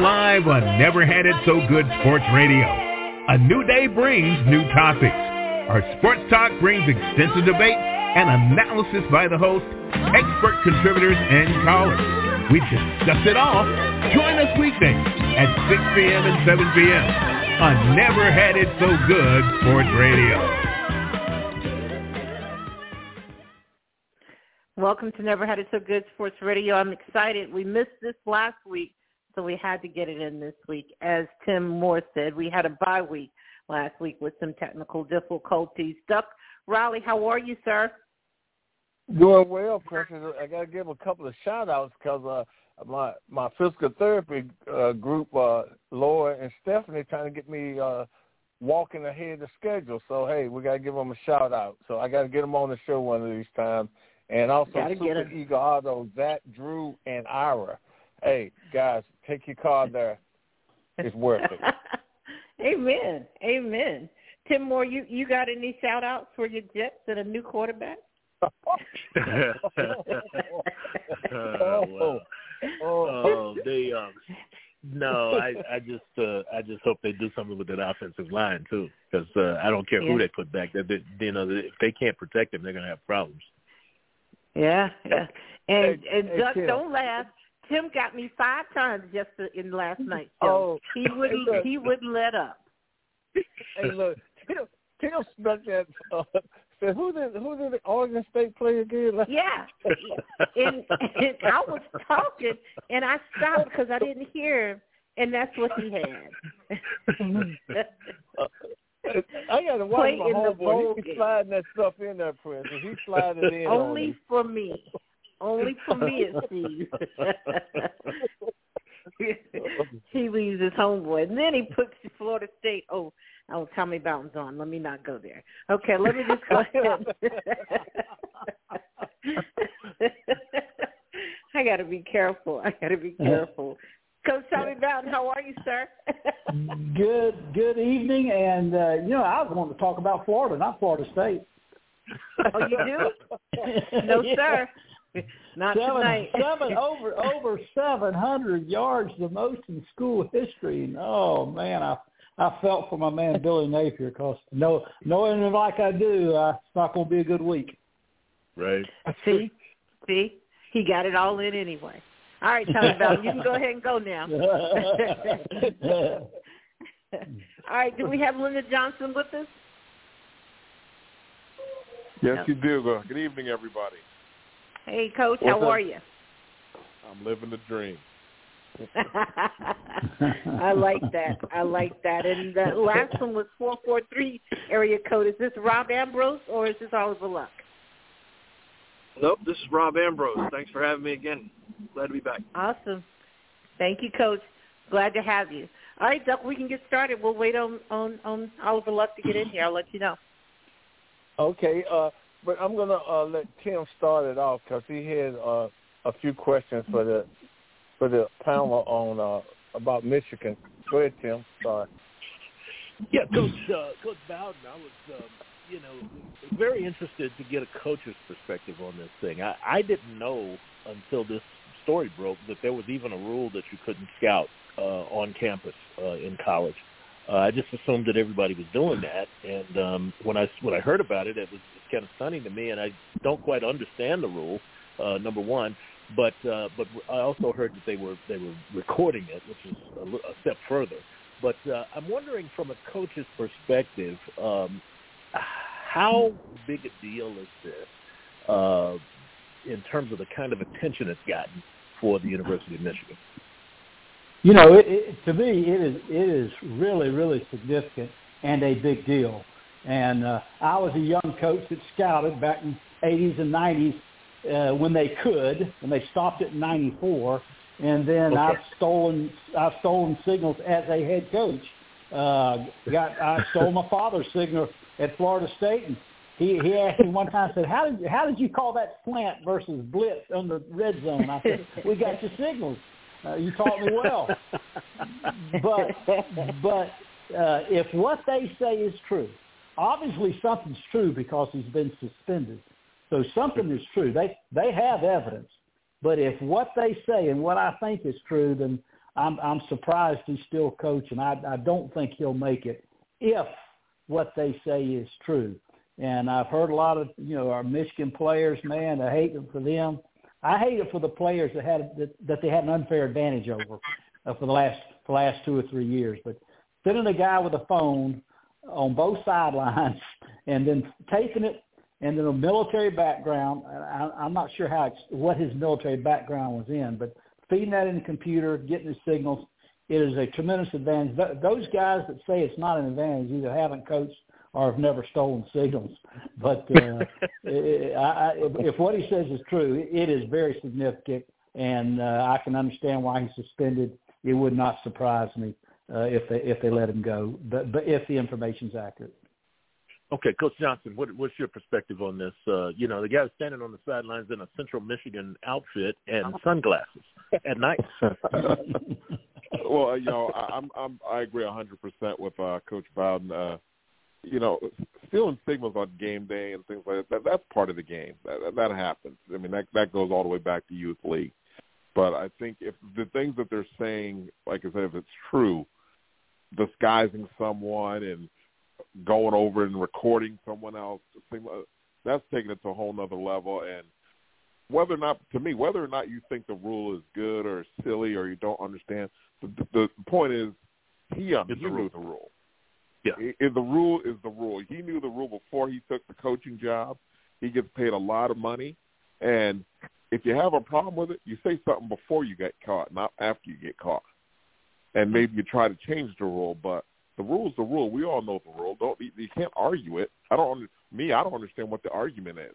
live on Never Had It So Good Sports Radio. A new day brings new topics. Our sports talk brings extensive debate and analysis by the host, expert contributors, and callers. We discuss it all. Join us weekdays at 6 p.m. and 7 p.m. on Never Had It So Good Sports Radio. Welcome to Never Had It So Good Sports Radio. I'm excited. We missed this last week, so we had to get it in this week. As Tim Moore said, we had a bye week last week with some technical difficulties. Duck Riley, how are you, sir? Doing well, Precious. I got to give a couple of shout outs because uh, my my physical therapy uh, group, uh, Laura and Stephanie, trying to get me uh, walking ahead of the schedule. So hey, we got to give them a shout out. So I got to get them on the show one of these times and also Super Eagle Auto, Zach, Drew, and Ira. Hey, guys, take your car there. It's worth it. Amen. Amen. Tim Moore, you, you got any shout outs for your Jets and a new quarterback? well, oh, oh, they um no, I I just uh I just hope they do something with that offensive line too, because uh, I don't care yeah. who they put back there. They, you know, if they can't protect them, they're going to have problems. Yeah, yeah. And and Doug, don't laugh. Tim got me five times just in last night. So oh, he wouldn't he wouldn't let up. Hey, look, Tim, Tim snuck that. Uh, said, "Who did who did the Oregon State play again?" yeah, and, and I was talking, and I stopped because I didn't hear him, and that's what he had. I got to watch my homeboy. He's sliding that stuff in there, Prince. He's sliding it in. Only for me. Only for me, it seems. he leaves his homeboy, and then he puts Florida State. Oh, oh, Tommy Bowden's on. Let me not go there. Okay, let me just go ahead. I got to be careful. I got to be careful. Coach Tommy Bowden, how are you, sir? good, good evening, and uh, you know I was wanting to talk about Florida, not Florida State. Oh, you do? no, yeah. sir. Not seven, tonight. seven over over seven hundred yards, the most in school history. And oh man, I I felt for my man Billy Napier because no knowing him like I do, uh, it's not going to be a good week. Right. See, see, he got it all in anyway. All right, Tommy Bell, you can go ahead and go now. All right, do we have Lyndon Johnson with us? Yes, no. you do. Good evening, everybody. Hey, Coach, What's how up? are you? I'm living the dream. I like that. I like that. And the last one was 443 area code. Is this Rob Ambrose or is this Oliver Luck? Nope, this is Rob Ambrose. Thanks for having me again. Glad to be back. Awesome. Thank you, Coach. Glad to have you. All right, Duck, we can get started. We'll wait on on, on Oliver Luck to get in here. I'll let you know. Okay, uh, but I'm gonna uh, let Tim start it off because he had uh, a few questions for the for the panel on uh, about Michigan. Go ahead, Tim. Sorry. Yeah, Coach uh, Coach Bowden, I was um, you know very interested to get a coach's perspective on this thing. I, I didn't know until this story broke that there was even a rule that you couldn't scout uh, on campus uh, in college. Uh, I just assumed that everybody was doing that, and um, when I when I heard about it, it was kind of stunning to me, and I don't quite understand the rule. Uh, number one, but uh, but I also heard that they were they were recording it, which is a, a step further. But uh, I'm wondering, from a coach's perspective, um, how big a deal is this uh, in terms of the kind of attention it's gotten for the University of Michigan? You know, it, it, to me, it is it is really really significant and a big deal. And uh, I was a young coach that scouted back in 80s and 90s uh, when they could, and they stopped it in '94. And then okay. I've stolen I've stolen signals as a head coach. Uh, got I stole my father's signal at Florida State, and he he asked me one time, said, "How did how did you call that slant versus blitz on the red zone?" I said, "We got your signals. Uh, you taught me well." but but uh, if what they say is true, obviously something's true because he's been suspended. So something is true. They they have evidence. But if what they say and what I think is true, then I'm I'm surprised he's still coaching. I I don't think he'll make it if what they say is true. And I've heard a lot of you know our Michigan players, man, I hate it for them. I hate it for the players that had that, that they had an unfair advantage over uh, for the last for the last two or three years. But sending a guy with a phone on both sidelines and then taking it and then a military background. I, I'm not sure how what his military background was in, but feeding that in the computer, getting the signals, it is a tremendous advantage. Th- those guys that say it's not an advantage either haven't coached or have never stolen signals. But uh, I, I, if what he says is true, it is very significant, and uh, I can understand why he's suspended. It would not surprise me uh, if they if they let him go, but but if the information's accurate. Okay, Coach Johnson, what, what's your perspective on this? Uh, you know, the guy standing on the sidelines in a Central Michigan outfit and sunglasses at night. well, you know, I, I'm, I'm I agree hundred percent with uh, Coach Bowden. Uh, you know, stealing signals on game day and things like that, that's part of the game. That, that happens. I mean, that that goes all the way back to youth league. But I think if the things that they're saying, like I said, if it's true, disguising someone and going over and recording someone else. That's taking it to a whole nother level. And whether or not, to me, whether or not you think the rule is good or silly or you don't understand, the, the, point is he, um, he knew the rule. Yeah. It, the rule is the rule. He knew the rule before he took the coaching job. He gets paid a lot of money. And if you have a problem with it, you say something before you get caught, not after you get caught. And maybe you try to change the rule, but the rule is the rule. We all know the rule. Don't you can't argue it. I don't. Me, I don't understand what the argument is.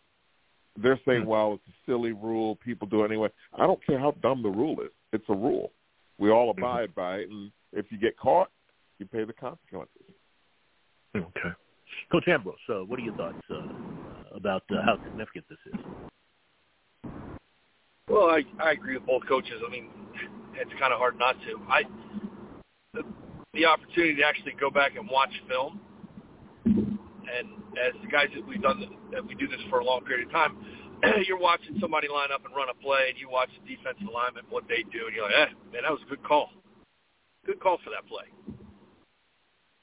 They're saying, mm-hmm. well, it's a silly rule. People do it anyway. I don't care how dumb the rule is. It's a rule. We all hmm. abide mm-hmm. by it, and if you get caught, you pay the consequences. Okay. Coach Ambrose, uh, what are your thoughts uh, about uh, how significant this is? Well, I I agree with both coaches. I mean, it's kind of hard not to. I the opportunity to actually go back and watch film. And as the guys that we've done that we do this for a long period of time, you're watching somebody line up and run a play, and you watch the defensive alignment what they do, and you're like, eh, man, that was a good call. Good call for that play.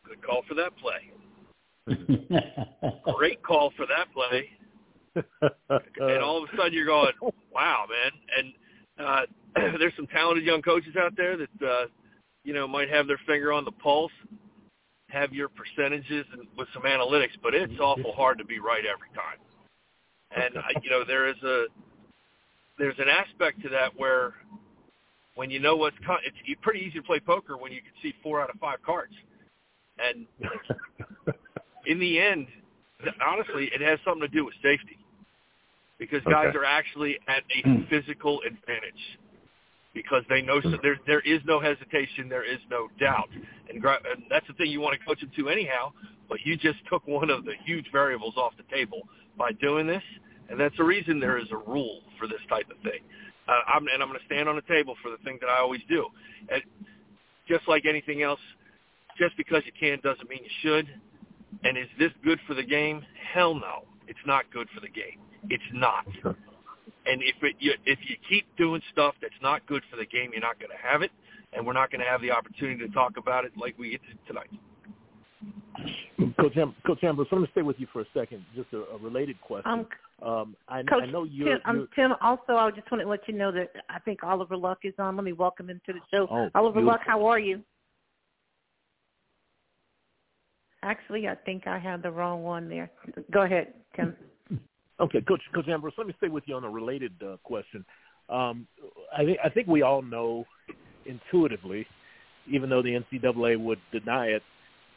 Good call for that play. Great call for that play. and all of a sudden you're going, wow, man. And uh, there's some talented young coaches out there that uh, you know, might have their finger on the pulse, have your percentages and with some analytics, but it's awful hard to be right every time. And you know, there is a there's an aspect to that where when you know what's con- it's pretty easy to play poker when you can see four out of five cards. And in the end, honestly, it has something to do with safety because guys okay. are actually at a physical advantage because they know so there there is no hesitation, there is no doubt, and, and that's the thing you want to coach them to anyhow. But you just took one of the huge variables off the table by doing this, and that's the reason there is a rule for this type of thing. Uh, I'm, and I'm going to stand on the table for the thing that I always do. And just like anything else, just because you can doesn't mean you should. And is this good for the game? Hell no, it's not good for the game. It's not. And if it, you, if you keep doing stuff that's not good for the game, you're not going to have it, and we're not going to have the opportunity to talk about it like we get to tonight. Coach, Am- Coach Ambrose, let me stay with you for a second. Just a, a related question. Um, um, I, Coach I know you're, Tim, um, Tim, also, I just want to let you know that I think Oliver Luck is on. Let me welcome him to the show. Oh, Oliver beautiful. Luck, how are you? Actually, I think I had the wrong one there. Go ahead, Tim. Okay, Coach Coach Ambrose, let me stay with you on a related uh, question. Um, I, th- I think we all know intuitively, even though the NCAA would deny it,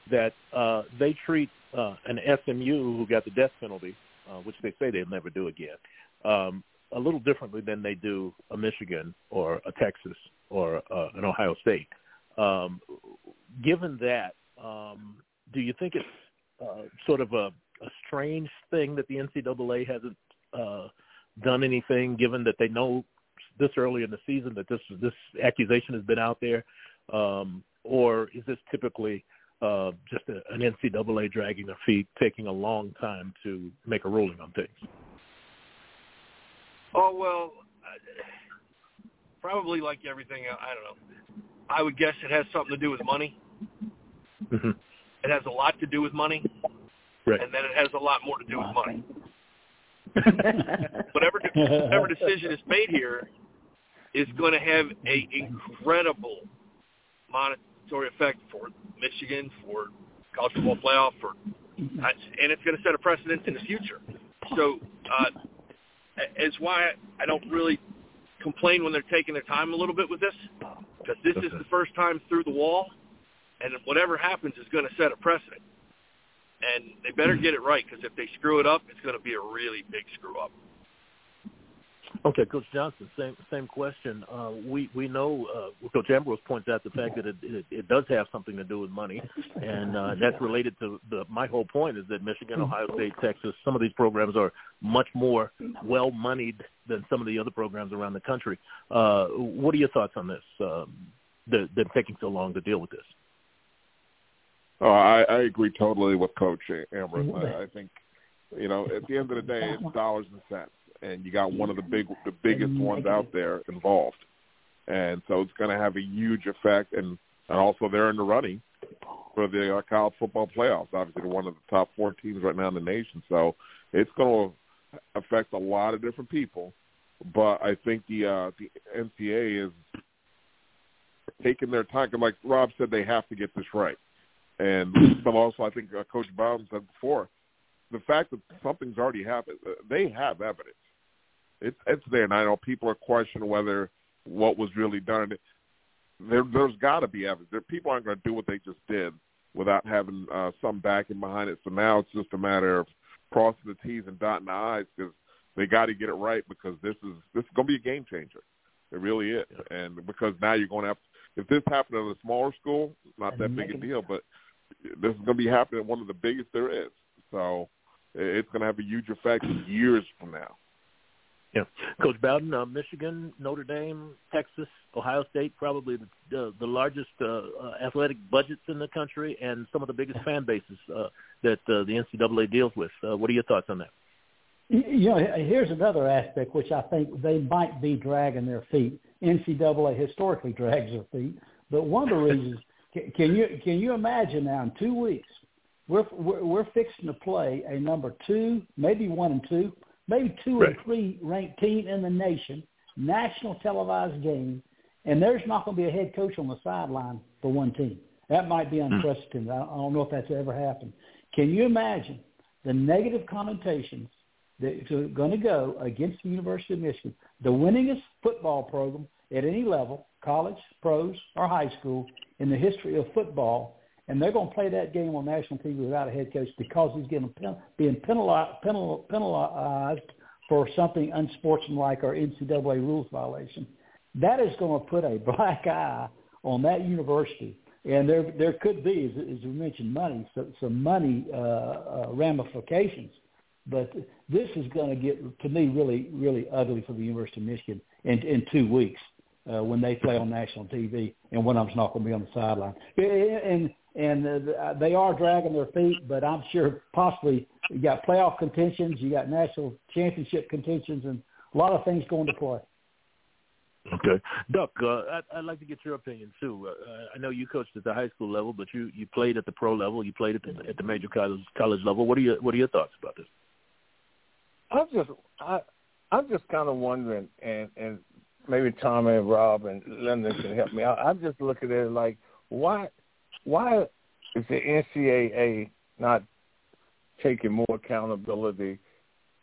that uh, they treat uh, an SMU who got the death penalty, uh, which they say they'll never do again, um, a little differently than they do a Michigan or a Texas or uh, an Ohio State. Um, given that, um, do you think it's uh, sort of a a strange thing that the NCAA hasn't uh, done anything, given that they know this early in the season that this this accusation has been out there, um, or is this typically uh, just a, an NCAA dragging their feet, taking a long time to make a ruling on things? Oh well, probably like everything. I don't know. I would guess it has something to do with money. Mm-hmm. It has a lot to do with money, Right. and then it has a lot more to do with money. whatever whatever decision is made here is going to have a incredible monetary effect for Michigan, for college football playoff, for and it's going to set a precedent in the future. So, uh, it's why I don't really complain when they're taking their time a little bit with this, because this is the first time through the wall, and whatever happens is going to set a precedent. And they better get it right, because if they screw it up, it's going to be a really big screw up. Okay, Coach Johnson, same same question. Uh, we we know uh, Coach Ambrose points out the fact that it, it it does have something to do with money, and uh, that's related to the. My whole point is that Michigan, Ohio State, Texas, some of these programs are much more well moneyed than some of the other programs around the country. Uh, what are your thoughts on this? Um, the, them taking so long to deal with this. Oh, I, I agree totally with Coach Ambrose. I, I think, you know, at the end of the day, it's dollars and cents, and you got one of the big, the biggest ones out there involved, and so it's going to have a huge effect. And and also they're in the running for the uh, college football playoffs. Obviously, they're one of the top four teams right now in the nation, so it's going to affect a lot of different people. But I think the uh, the NCAA is taking their time. Like Rob said, they have to get this right. And but also, I think uh, Coach Bowden said before, the fact that something's already happened, uh, they have evidence. It's it's there, and I know people are questioning whether what was really done. There, there's got to be evidence. There, people aren't going to do what they just did without having uh, some backing behind it. So now it's just a matter of crossing the T's and dotting the I's because they got to get it right because this is this is going to be a game changer. It really is, and because now you're going to have. If this happened at a smaller school, it's not that big a deal, but this is going to be happening one of the biggest there is. So it's going to have a huge effect years from now. Yeah, Coach Bowden, uh, Michigan, Notre Dame, Texas, Ohio State, probably the the, the largest uh, uh, athletic budgets in the country, and some of the biggest fan bases uh, that uh, the NCAA deals with. Uh, what are your thoughts on that? You know, here's another aspect which I think they might be dragging their feet. NCAA historically drags their feet, but one of the reasons can, can you can you imagine now in two weeks we're, we're we're fixing to play a number two, maybe one and two, maybe two Right. and three ranked team in the nation, national televised game, and there's not going to be a head coach on the sideline for one team. That might be hmm. unprecedented. I I don't know if that's ever happened. Can you imagine the negative connotations that are going to go against the University of Michigan, the winningest football program at any level, college, pros, or high school, in the history of football, and they're going to play that game on national TV without a head coach because he's getting being penalized, penalized for something unsportsmanlike or NCAA rules violation. That is going to put a black eye on that university, and there there could be, as, as we mentioned, money, so, some money uh, uh, ramifications. But this is going to get, to me, really, really ugly for the University of Michigan in, in two weeks uh, when they play on national TV, and one of them's not going to be on the sideline. And and uh, they are dragging their feet, but I'm sure possibly you got playoff contentions, you got national championship contentions, and a lot of things going to play. Okay, Duck, uh, I'd, I'd like to get your opinion too. Uh, I know you coached at the high school level, but you you played at the pro level, you played at the, at the major college college level. What are your what are your thoughts about this? I'm just I I'm just kind of wondering, and and maybe Tom and Rob and Lyndon can help me out. I'm just looking at it like why why is the NCAA not taking more accountability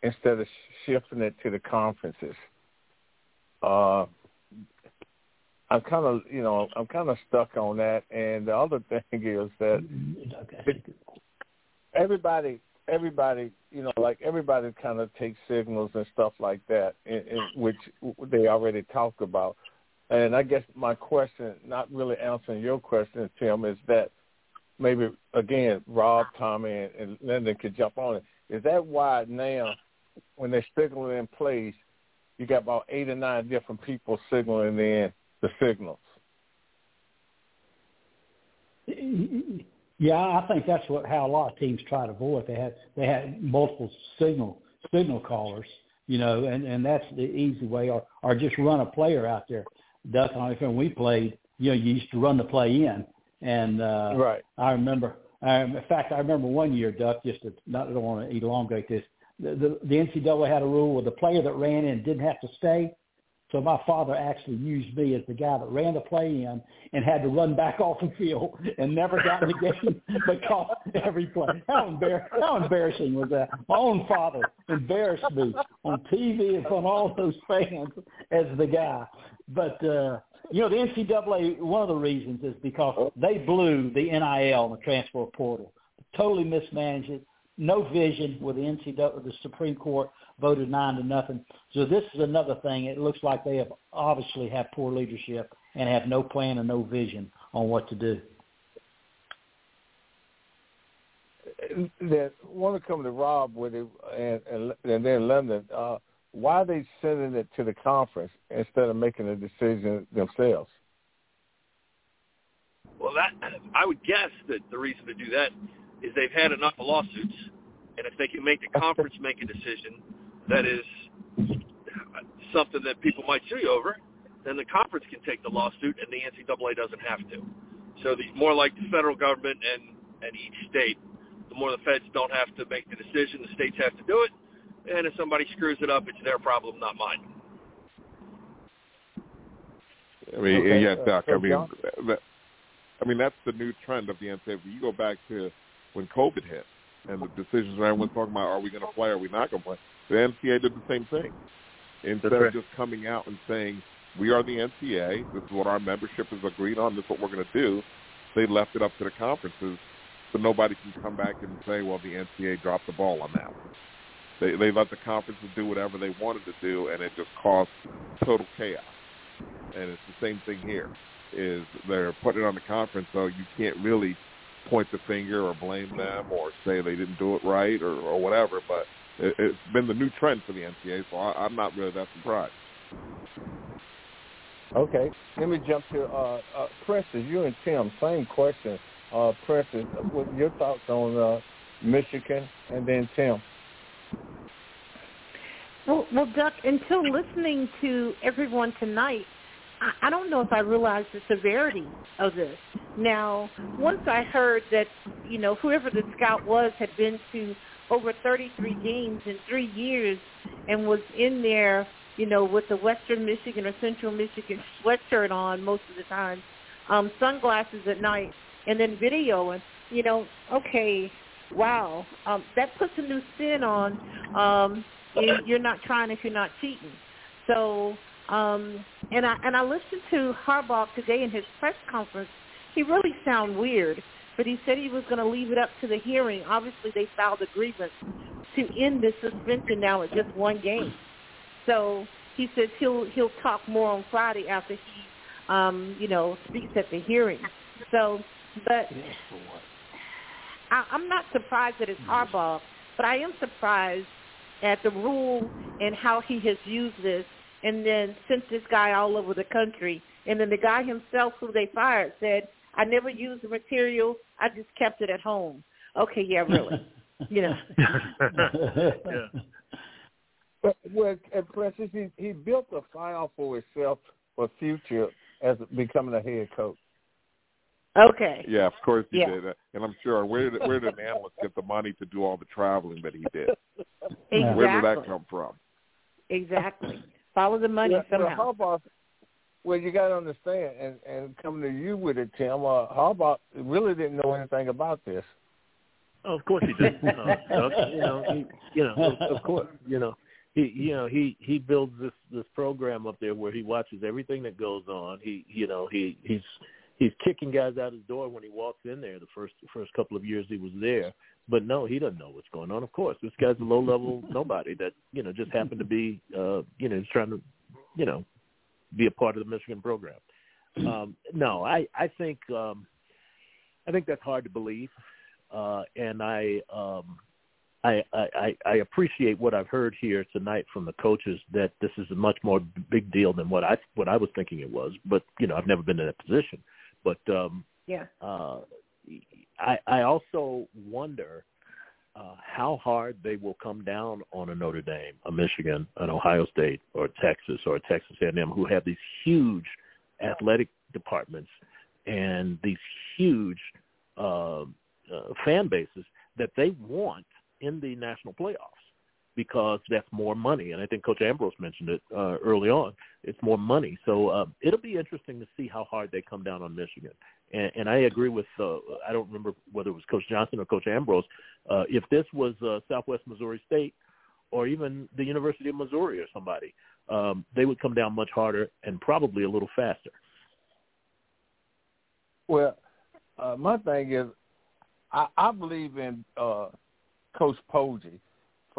instead of shifting it to the conferences? Uh, I'm kind of you know I'm kind of stuck on that, and the other thing is that everybody everybody you know like everybody kind of takes signals and stuff like that in, in, which they already talked about. And i guess my question not really answering your question tim is that maybe again rob tommy and, and lyndon could jump on it. Is that why now when they're signaling in place you got about eight or nine different people signaling in the signals Yeah, I think that's what how a lot of teams try to avoid. They had they had multiple signal signal callers, you know, and and that's the easy way, or or just run a player out there. Duck on when we played, you know, you used to run the play in, and uh, right. I remember. I, in fact, I remember one year, Duck. Just to not I don't want to elongate this. The, the the NCAA had a rule where the player that ran in didn't have to stay. So my father actually used me as the guy that ran the play in and had to run back off the field and never got in the game but caught every play. How, embar- how embarrassing was that? My own father embarrassed me on TV in front of all those fans as the guy. But uh, you know, the NCAA, one of the reasons is because they blew the NIL and the transfer portal. Totally mismanaged it. No vision with the NCAA, the Supreme Court voted nine to nothing. So this is another thing. It looks like they have obviously have poor leadership and have no plan and no vision on what to do. Then want to come to Rob with it, and and, and then Lyndon. Uh, why are they sending it to the conference instead of making a decision themselves? Well, that I would guess that the reason to do that is they've had enough lawsuits, and if they can make the conference make a decision that is something that people might sue you over, then the conference can take the lawsuit, and the NCAA doesn't have to. So the more like the federal government and and each state, the more the feds don't have to make the decision, the states have to do it, and if somebody screws it up, it's their problem, not mine. I mean, Okay. yeah, Doc. Uh, I mean, John? that, I mean that's the new trend of the NCAA. You go back to when COVID hit, and the decisions where everyone's talking about, are we going to play, are we not going to play? The NCAA did the same thing. Instead right. of just coming out and saying, we are the NCAA, this is what our membership has agreed on, this is what we're going to do, they left it up to the conferences so nobody can come back and say, well, the NCAA dropped the ball on that one. They, they let the conferences do whatever they wanted to do, and it just caused total chaos. And it's the same thing here, is they're putting it on the conference, so you can't really point the finger or blame them or say they didn't do it right or, or whatever, but it, it's been the new trend for the NCAA, so I, I'm not really that surprised. Okay, let me jump to uh, uh, Princess. You and Tim, same question. Uh, Princess, what your thoughts on uh, Michigan, and then Tim. Well, well, Duck, until listening to everyone tonight, I, don't know if I realized the severity of this. Now, once I heard that, you know, whoever the scout was had been to over 33 games in three years and was in there, you know, with the Western Michigan or Central Michigan sweatshirt on most of the time, um, sunglasses at night, and then videoing, you know, okay, wow, um, that puts a new spin on um, you- you're not trying if you're not cheating. So, um, and I and I listened to Harbaugh today in his press conference. He really sounded weird, but he said he was going to leave it up to the hearing. Obviously, they filed a grievance to end the suspension now at just one game. So he says he'll he'll talk more on Friday after he, um, you know, speaks at the hearing. So, but I, I'm not surprised that it's Harbaugh, but I am surprised at the rule and how he has used this and then sent this guy all over the country. And then the guy himself who they fired said, I never used the material. I just kept it at home. Okay, yeah, really. you know. yeah. But well, at Princess, he, he built a file for himself for future as becoming a head coach. Okay. Yeah, of course he Yeah. did. Uh, And I'm sure where did where did an analyst get the money to do all the traveling that he did? Exactly. Where did that come from? Exactly. Follow the money Yeah, well, somehow. Harbaugh, well, you got to understand, and and coming to you with it, Tim. Uh, Harbaugh really didn't know anything about this. Oh, of course he did. Uh, you know, he, you know, of, of course, you know, he, you know, he he builds this this program up there where he watches everything that goes on. He, you know, he he's he's kicking guys out his door when he walks in there. The first first couple of years he was there, but no, he doesn't know what's going on. Of course, this guy's a low level nobody that you know just happened to be, uh, you know, he's trying to, you know, be a part of the Michigan program. Um, no, I I think um, I think that's hard to believe uh, and I, um, I, I, I appreciate what I've heard here tonight from the coaches that this is a much more big deal than what I what I was thinking it was. But you know, I've never been in that position. But um, Yeah. uh, I, I also wonder uh, how hard they will come down on a Notre Dame, a Michigan, an Ohio State, or Texas, or a Texas A&M, who have these huge athletic departments and these huge uh, uh, fan bases that they want in the national playoffs because that's more money. And I think Coach Ambrose mentioned it uh, early on. It's more money. So uh, it'll be interesting to see how hard they come down on Michigan. And, and I agree with, uh, I don't remember whether it was Coach Johnson or Coach Ambrose. Uh, if this was uh, Southwest Missouri State or even the University of Missouri or somebody, um, they would come down much harder and probably a little faster. Well, uh, my thing is, I, I believe in uh, Coach Poggi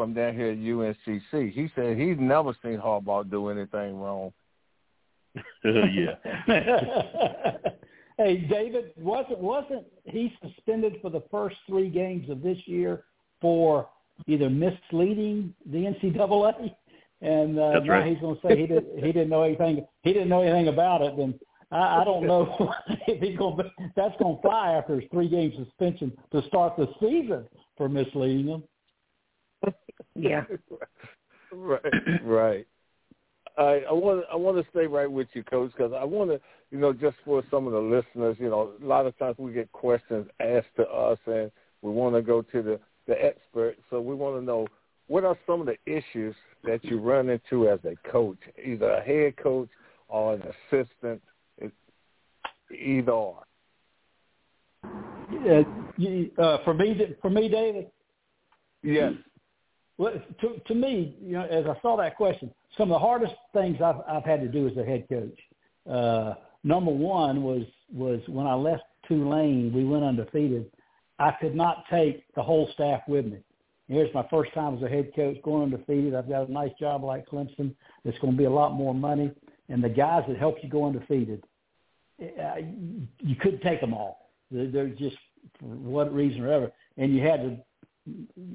from down here at UNCC. He said he's never seen Harbaugh do anything wrong. yeah. hey, David, wasn't wasn't he suspended for the first three games of this year for either misleading the NCAA, and uh, That's now right. he's going to say he didn't he didn't know anything he didn't know anything about it. Then I, I don't know if he's going to that's going to fly after his three game suspension to start the season for misleading them. Yeah. right, right. I I want I want to stay right with you, Coach, because I want to, you know, just for some of the listeners, you know, a lot of times we get questions asked to us, and we want to go to the the expert. So we want to know what are some of the issues that you run into as a coach, either a head coach or an assistant, either or. Uh, you, uh, for me, for me, David. Yes. Well, to, to me, you know, as I saw that question, some of the hardest things I've, I've had to do as a head coach. Uh, number one was was when I left Tulane, we went undefeated. I could not take the whole staff with me. Here's my first time as a head coach going undefeated. I've got a nice job like Clemson. It's going to be a lot more money, and the guys that helped you go undefeated, uh, you couldn't take them all. They're just for what reason or ever, and you had to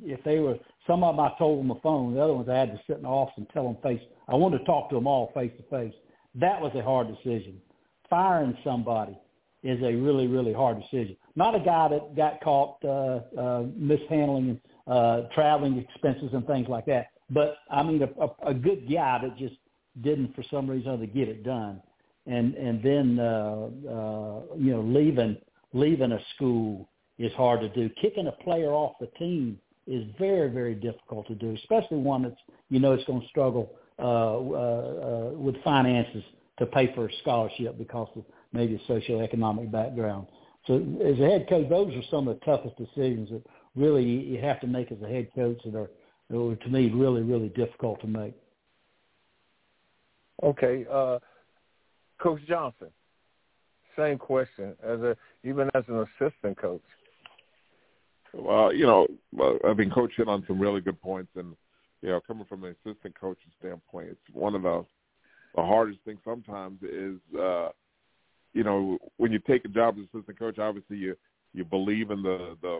if they were some of them I told on the phone, the other ones I had to sit in the office and tell them face. I wanted to talk to them all face to face. That was a hard decision. Firing somebody is a really really hard decision. Not a guy that got caught uh, uh, mishandling uh, traveling expenses and things like that, but I mean a, a, a good guy that just didn't for some reason or other get it done, and and then uh, uh, you know leaving leaving a school is hard to do. Kicking a player off the team is very, very difficult to do, especially one that's you know it's going to struggle uh, uh, uh, with finances to pay for a scholarship because of maybe a socioeconomic background. So as a head coach, those are some of the toughest decisions that really you have to make as a head coach that are, are to me, really, really difficult to make. Okay, uh, Coach Johnson. Same question as a even as an assistant coach. Well, you know, I've been coaching on some really good points, and you know, coming from an assistant coaching standpoint, it's one of the the hardest things sometimes is, uh, you know, when you take a job as assistant coach, obviously you you believe in the the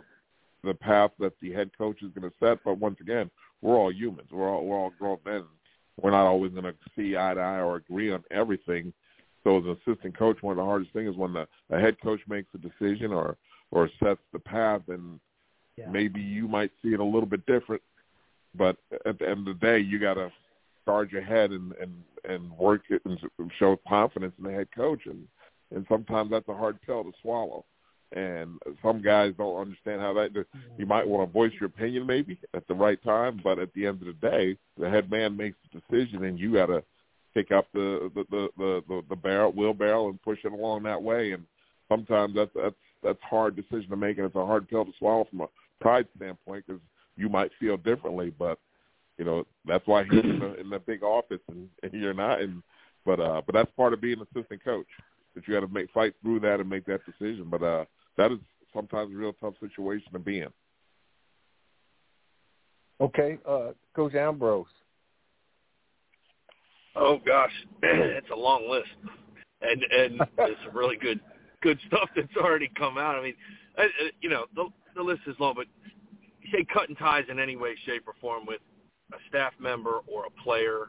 the path that the head coach is going to set, but once again, we're all humans. We're all we're all grown men. We're not always going to see eye to eye or agree on everything. So as an assistant coach, one of the hardest things is when the, the head coach makes a decision or or sets the path and Yeah. maybe you might see it a little bit different, but at the end of the day, you got to charge ahead and and and work it and show confidence in the head coach, and and sometimes that's a hard pill to swallow. And some guys don't understand how that. You mm-hmm. might want to voice your opinion maybe at the right time, but at the end of the day, the head man makes the decision, and you got to pick up the the the the, the, the barrel wheelbarrow and push it along that way. And sometimes that's that's that's hard decision to make, and it's a hard pill to swallow from a pride standpoint because you might feel differently, but you know that's why he's in the, in the big office and, and you're not. And but uh, but that's part of being an assistant coach that you got to make fight through that and make that decision. But uh, that is sometimes a real tough situation to be in. Okay, uh, Coach Ambrose. Oh gosh, it's a long list, and and there's some really good good stuff that's already come out. I mean, uh, uh, you know, the the list is long, but you say cutting ties in any way, shape, or form with a staff member or a player.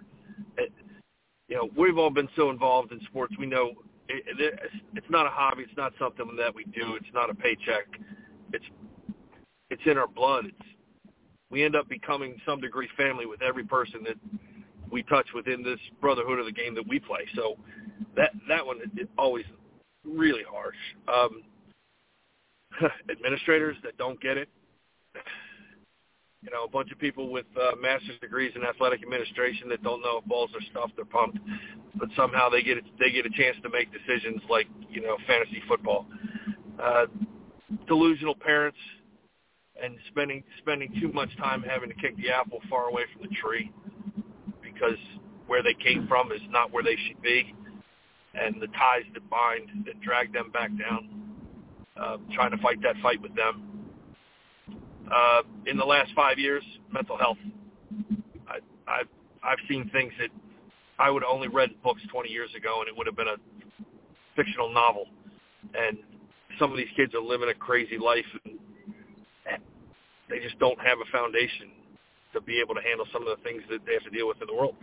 It, you know, we've all been so involved in sports. We know it, it, it's not a hobby. It's not something that we do. It's not a paycheck. It's it's in our blood. It's we end up becoming some degree family with every person that we touch within this brotherhood of the game that we play. So that that one is always really harsh. Um, administrators that don't get it. You know, a bunch of people with uh, master's degrees in athletic administration that don't know if balls are stuffed or pumped, but somehow they get a, they get a chance to make decisions like you know fantasy football. Uh, delusional parents and spending spending too much time having to kick the apple far away from the tree because where they came from is not where they should be, and the ties that bind that drag them back down. Uh, trying to fight that fight with them. Uh, in the last five years, mental health. I, I've I've seen things that I would only read books 20 years ago, and it would have been a fictional novel. And some of these kids are living a crazy life, and they just don't have a foundation to be able to handle some of the things that they have to deal with in the world.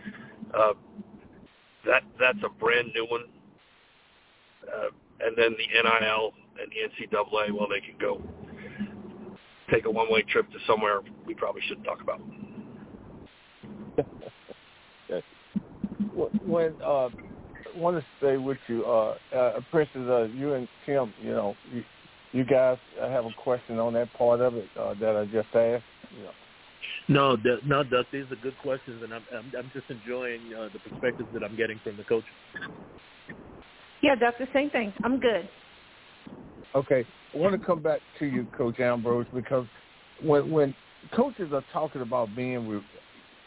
Uh, that that's a brand new one. Uh, and then the NIL and the NCAA, well, they can go take a one-way trip to somewhere we probably shouldn't talk about. when uh, I want to stay with you, uh, uh, Princess, uh, you and Tim, you know, you, you guys have a question on that part of it uh, that I just asked. You know. No, the, no, Doug. These are good questions, and I'm I'm, I'm just enjoying uh, the perspectives that I'm getting from the coach. Yeah, Doug. The same thing. I'm good. Okay, I want to come back to you, Coach Ambrose, because when when coaches are talking about being re,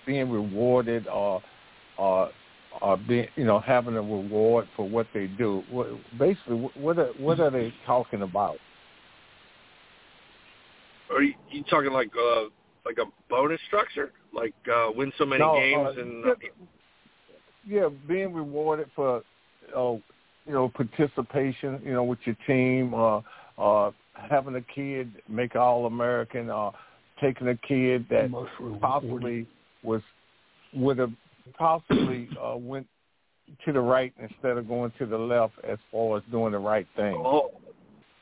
being rewarded or or or being you know having a reward for what they do, what, basically what are, what are they talking about? Are you, you talking like uh, like a bonus structure, like uh, win so many no, games uh, and? yeah, being rewarded for uh, you know participation, you know, with your team, uh, uh, having a kid make All American, uh, taking a kid that possibly was would have possibly uh, went to the right instead of going to the left as far as doing the right thing. Oh,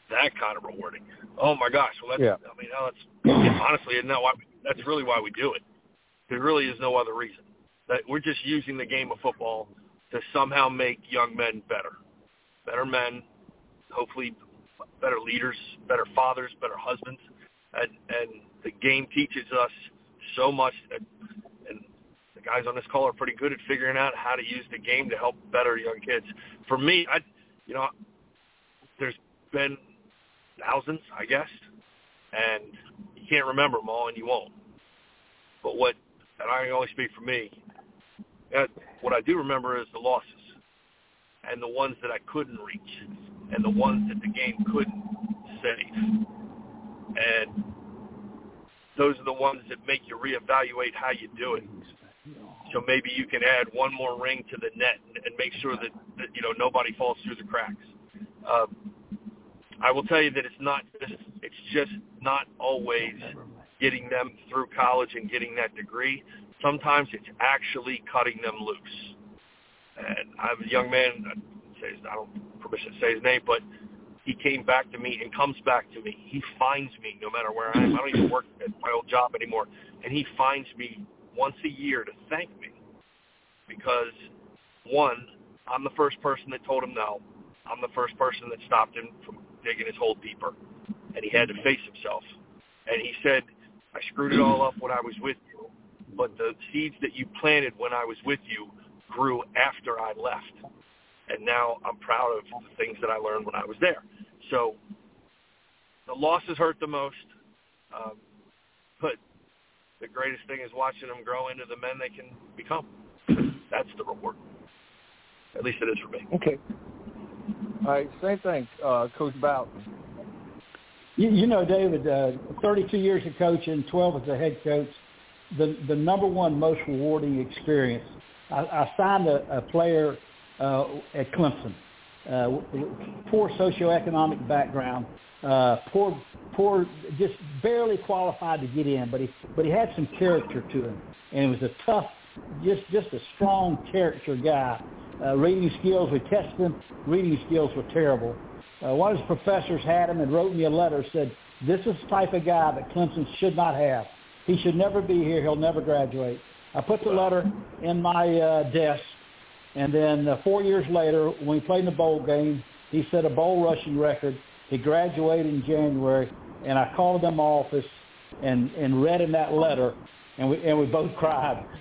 that kind of rewarding. Oh my gosh! Well, that's yeah. I mean, that's honestly, isn't that why? That's really why we do it. There really is no other reason. That we're just using the game of football to somehow make young men better, better men, hopefully better leaders, better fathers, better husbands, and and the game teaches us so much. And, and the guys on this call are pretty good at figuring out how to use the game to help better young kids. For me, I, you know, there's been thousands, I guess, and you can't remember them all, and you won't. But what, and I can only speak for me. What I do remember is the losses, and the ones that I couldn't reach, and the ones that the game couldn't save, and those are the ones that make you reevaluate how you do it. So maybe you can add one more ring to the net and, and make sure that, that you know nobody falls through the cracks. Uh, I will tell you that it's not just it's just not always getting them through college and getting that degree. Sometimes it's actually cutting them loose. And I have a young man, I don't permission to say his name, but he came back to me and comes back to me. He finds me no matter where I am. I don't even work at my old job anymore. And he finds me once a year to thank me because, one, I'm the first person that told him no. I'm the first person that stopped him from digging his hole deeper. And he had to face himself. And he said, I screwed it all up when I was with you, but the seeds that you planted when I was with you grew after I left. And now I'm proud of the things that I learned when I was there. So the losses hurt the most, um, but the greatest thing is watching them grow into the men they can become. That's the reward. At least it is for me. Okay. All right, same thing, uh, Coach Bowden. You, you know, David, uh, 32 years of coaching, 12 as a head coach, the the number one most rewarding experience. I, I signed a, a player uh, at Clemson, uh, poor socioeconomic background, uh, poor, poor, just barely qualified to get in, but he but he had some character to him, and he was a tough, just just a strong character guy. Uh, reading skills, we tested him. Reading skills were terrible. Uh, one of his professors had him and wrote me a letter, said, this is the type of guy that Clemson should not have. He should never be here. He'll never graduate. I put the letter in my uh, desk, and then uh, four years later, when we played in the bowl game, he set a bowl rushing record. He graduated in January, and I called him office and and read him that letter, and we and we both cried.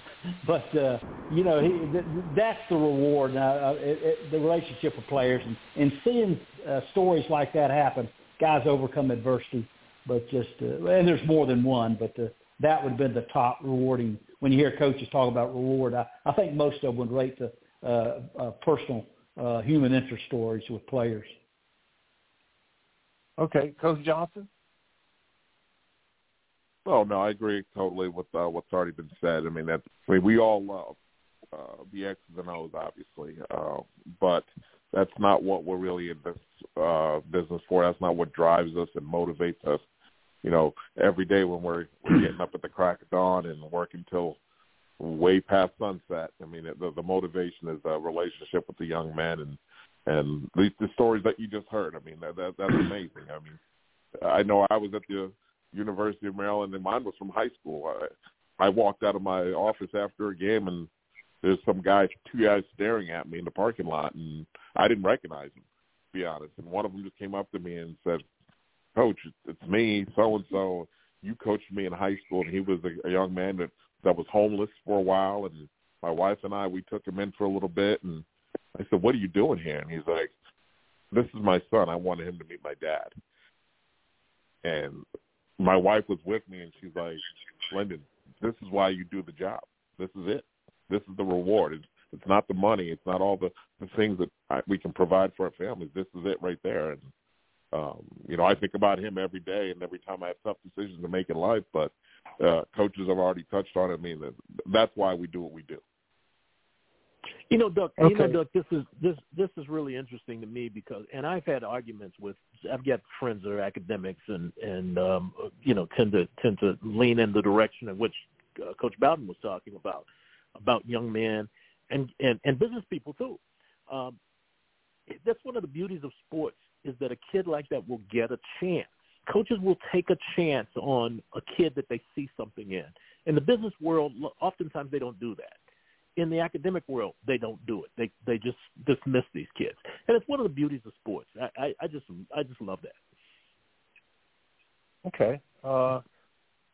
But uh, you know, he, th- that's the reward. Uh, uh, it, it, the relationship with players and and seeing uh, stories like that happen, guys overcome adversity. But just uh, and there's more than one, but uh, that would have been the top rewarding. When you hear coaches talk about reward, I, I think most of them would rate the uh, uh, personal uh, human interest stories with players. Okay, Coach Johnson. Oh no, I agree totally with uh, what's already been said. I mean that I mean we all love uh, the X's and O's, obviously, uh, but that's not what we're really in this uh, business for. That's not what drives us and motivates us. You know, every day when we're we're getting up at the crack of dawn and working till way past sunset. I mean, the, the motivation is a relationship with the young men and and the, the stories that you just heard. I mean, that, that that's amazing. I mean, I know I was at the University of Maryland, and mine was from high school. I, I walked out of my office after a game, and there's some guy, two guys staring at me in the parking lot, and I didn't recognize them, to be honest. And one of them just came up to me and said, "Coach, it's me, so and so. You coached me in high school." And he was a, a young man that that was homeless for a while, and my wife and I we took him in for a little bit, and I said, "What are you doing here?" And he's like, "This is my son. I wanted him to meet my dad." And my wife was with me, and she's like, "Lyndon, this is why you do the job. This is it. This is the reward. It's, it's not the money. It's not all the, the things that I, we can provide for our families. This is it right there." And um, you know, I think about him every day, and every time I have tough decisions to make in life. But uh, coaches have already touched on it. I mean, that's why we do what we do. You know, Duck. Okay. You know, Duck. This is this this is really interesting to me because, and I've had arguments with. I've got friends that are academics and and um, you know tend to tend to lean in the direction of which uh, Coach Bowden was talking about about young men and and and business people too. Um, that's one of the beauties of sports is that a kid like that will get a chance. Coaches will take a chance on a kid that they see something in. In the business world, oftentimes they don't do that in the academic world, they don't do it. They they just dismiss these kids, and it's one of the beauties of sports. I I, I just I just love that. Okay, uh,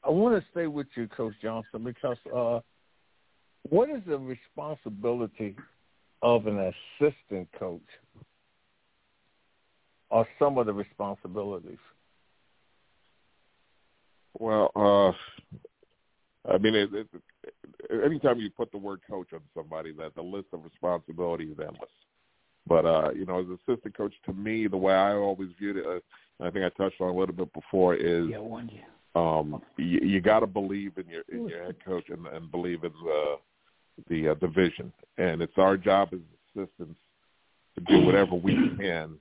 I want to stay with you, Coach Johnson, because uh, what is the responsibility of an assistant coach, or some of the responsibilities? Well, uh, I mean, it, it, anytime you put the word coach on somebody, that the list of responsibilities is endless. But uh, you know, as assistant coach, to me, the way I always viewed it, uh, I think I touched on a little bit before, is um, you, you got to believe in your in your head coach and, and believe in the the uh, the vision. And it's our job as assistants to do whatever we can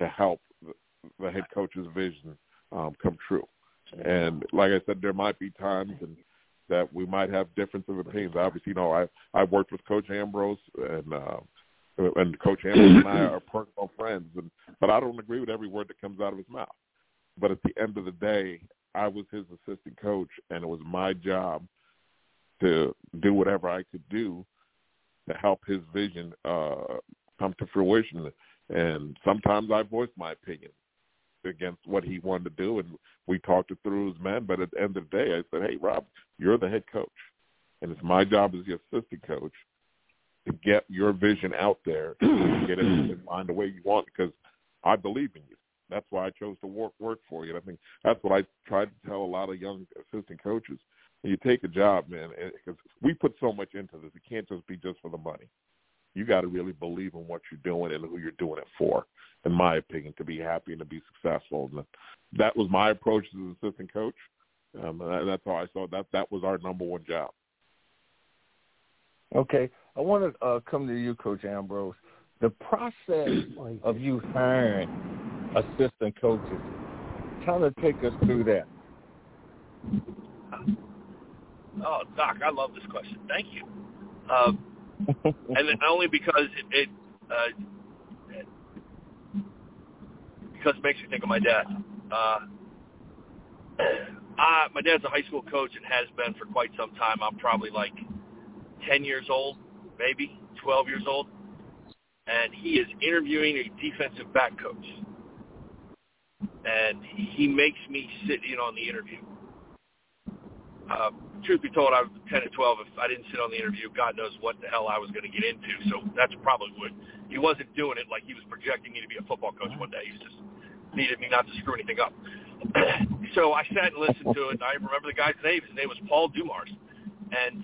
to help the, the head coach's vision um, come true. And like I said, there might be times and that we might have differences of opinions. Obviously, you know, I I worked with Coach Ambrose and uh, and Coach Ambrose and I are personal friends, and but I don't agree with every word that comes out of his mouth. But at the end of the day, I was his assistant coach, and it was my job to do whatever I could do to help his vision uh, come to fruition. And sometimes I voiced my opinion against what he wanted to do, and we talked it through as men. But at the end of the day, I said, "Hey, Rob, you're the head coach, and it's my job as the assistant coach to get your vision out there and get it and find the way you want because I believe in you. That's why I chose to work work for you. And I think that's what I try to tell a lot of young assistant coaches. You take a job, man, because we put so much into this, it can't just be just for the money. You got to really believe in what you're doing and who you're doing it for in my opinion, to be happy and to be successful. And that was my approach as an assistant coach. Um, and that's how I saw that. That was our number one job. Okay, I want to uh, come to you, Coach Ambrose. The process of you hiring assistant coaches, kind of take us through that. Oh, Doc, I love this question. Thank you. Um, and only because it, it uh, because it makes me think of my dad. Uh, uh, my dad's a high school coach and has been for quite some time. I'm probably like 10 years old, maybe 12 years old, and he is interviewing a defensive back coach. And he makes me sit in on the interview. Uh, truth be told, I was 10 and 12. If I didn't sit on the interview, God knows what the hell I was going to get into. So that's probably what he wasn't doing it like he was projecting me to be a football coach one day. He just needed me not to screw anything up. so I sat and listened to it. And I remember the guy's name. His name was Paul Dumars. And